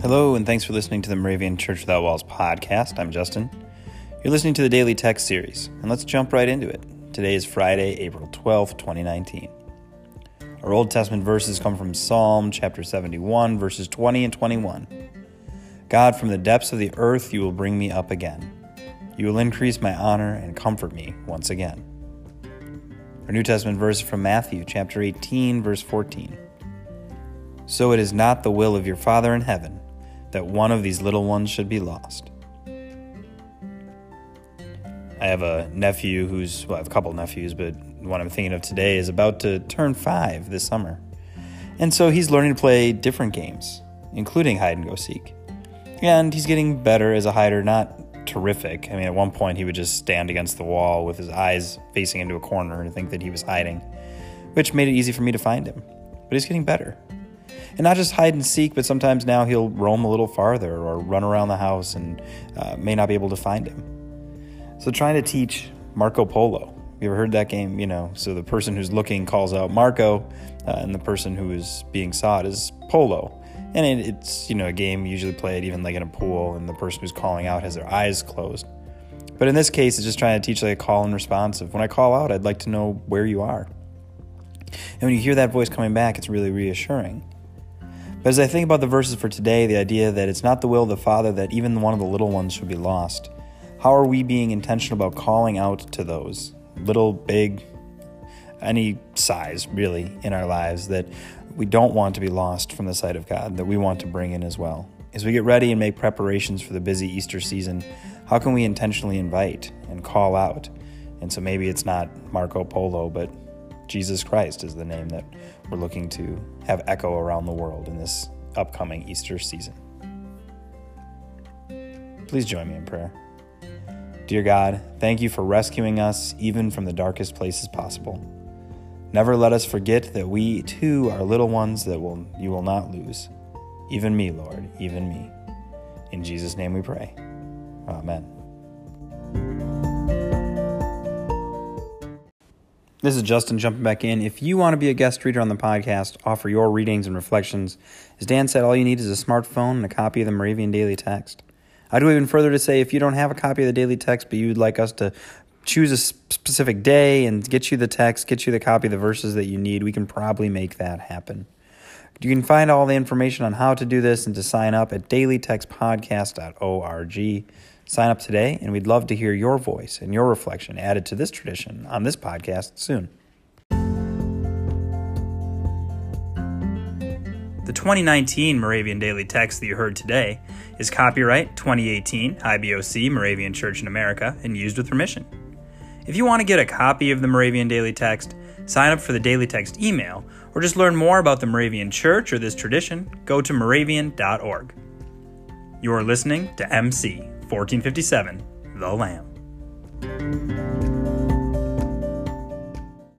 Hello, and thanks for listening to the Moravian Church Without Walls podcast. I'm Justin. You're listening to the Daily Text series, and let's jump right into it. Today is Friday, April 12th, 2019. Our Old Testament verses come from Psalm chapter 71, verses 20 and 21. God, from the depths of the earth you will bring me up again. You will increase my honor and comfort me once again. Our New Testament verse from Matthew chapter 18, verse 14. So it is not the will of your Father in heaven that one of these little ones should be lost. I have a nephew who's, well, I have a couple nephews, but the one I'm thinking of today is about to turn five this summer. And so he's learning to play different games, including hide and go seek. And he's getting better as a hider, not terrific. I mean, at one point he would just stand against the wall with his eyes facing into a corner and think that he was hiding, which made it easy for me to find him. But he's getting better. And not just hide and seek, but sometimes now he'll roam a little farther or run around the house and uh, may not be able to find him. So, trying to teach Marco Polo. You ever heard that game? You know, so the person who's looking calls out Marco, uh, and the person who is being sought is Polo. And it, it's, you know, a game usually played even like in a pool, and the person who's calling out has their eyes closed. But in this case, it's just trying to teach like a call and response of when I call out, I'd like to know where you are. And when you hear that voice coming back, it's really reassuring. But as I think about the verses for today, the idea that it's not the will of the Father that even one of the little ones should be lost, how are we being intentional about calling out to those, little, big, any size really, in our lives that we don't want to be lost from the sight of God, that we want to bring in as well? As we get ready and make preparations for the busy Easter season, how can we intentionally invite and call out? And so maybe it's not Marco Polo, but Jesus Christ is the name that we're looking to have echo around the world in this upcoming Easter season. Please join me in prayer. Dear God, thank you for rescuing us even from the darkest places possible. Never let us forget that we too are little ones that will you will not lose. Even me, Lord, even me. In Jesus' name we pray. Amen. This is Justin jumping back in. If you want to be a guest reader on the podcast, offer your readings and reflections, as Dan said, all you need is a smartphone and a copy of the Moravian Daily Text. I'd go even further to say if you don't have a copy of the Daily Text, but you'd like us to choose a specific day and get you the text, get you the copy of the verses that you need, we can probably make that happen. You can find all the information on how to do this and to sign up at dailytextpodcast.org. Sign up today, and we'd love to hear your voice and your reflection added to this tradition on this podcast soon. The 2019 Moravian Daily Text that you heard today is copyright 2018 IBOC Moravian Church in America and used with permission. If you want to get a copy of the Moravian Daily Text, sign up for the Daily Text email, or just learn more about the Moravian Church or this tradition, go to moravian.org. You are listening to MC 1457, The Lamb.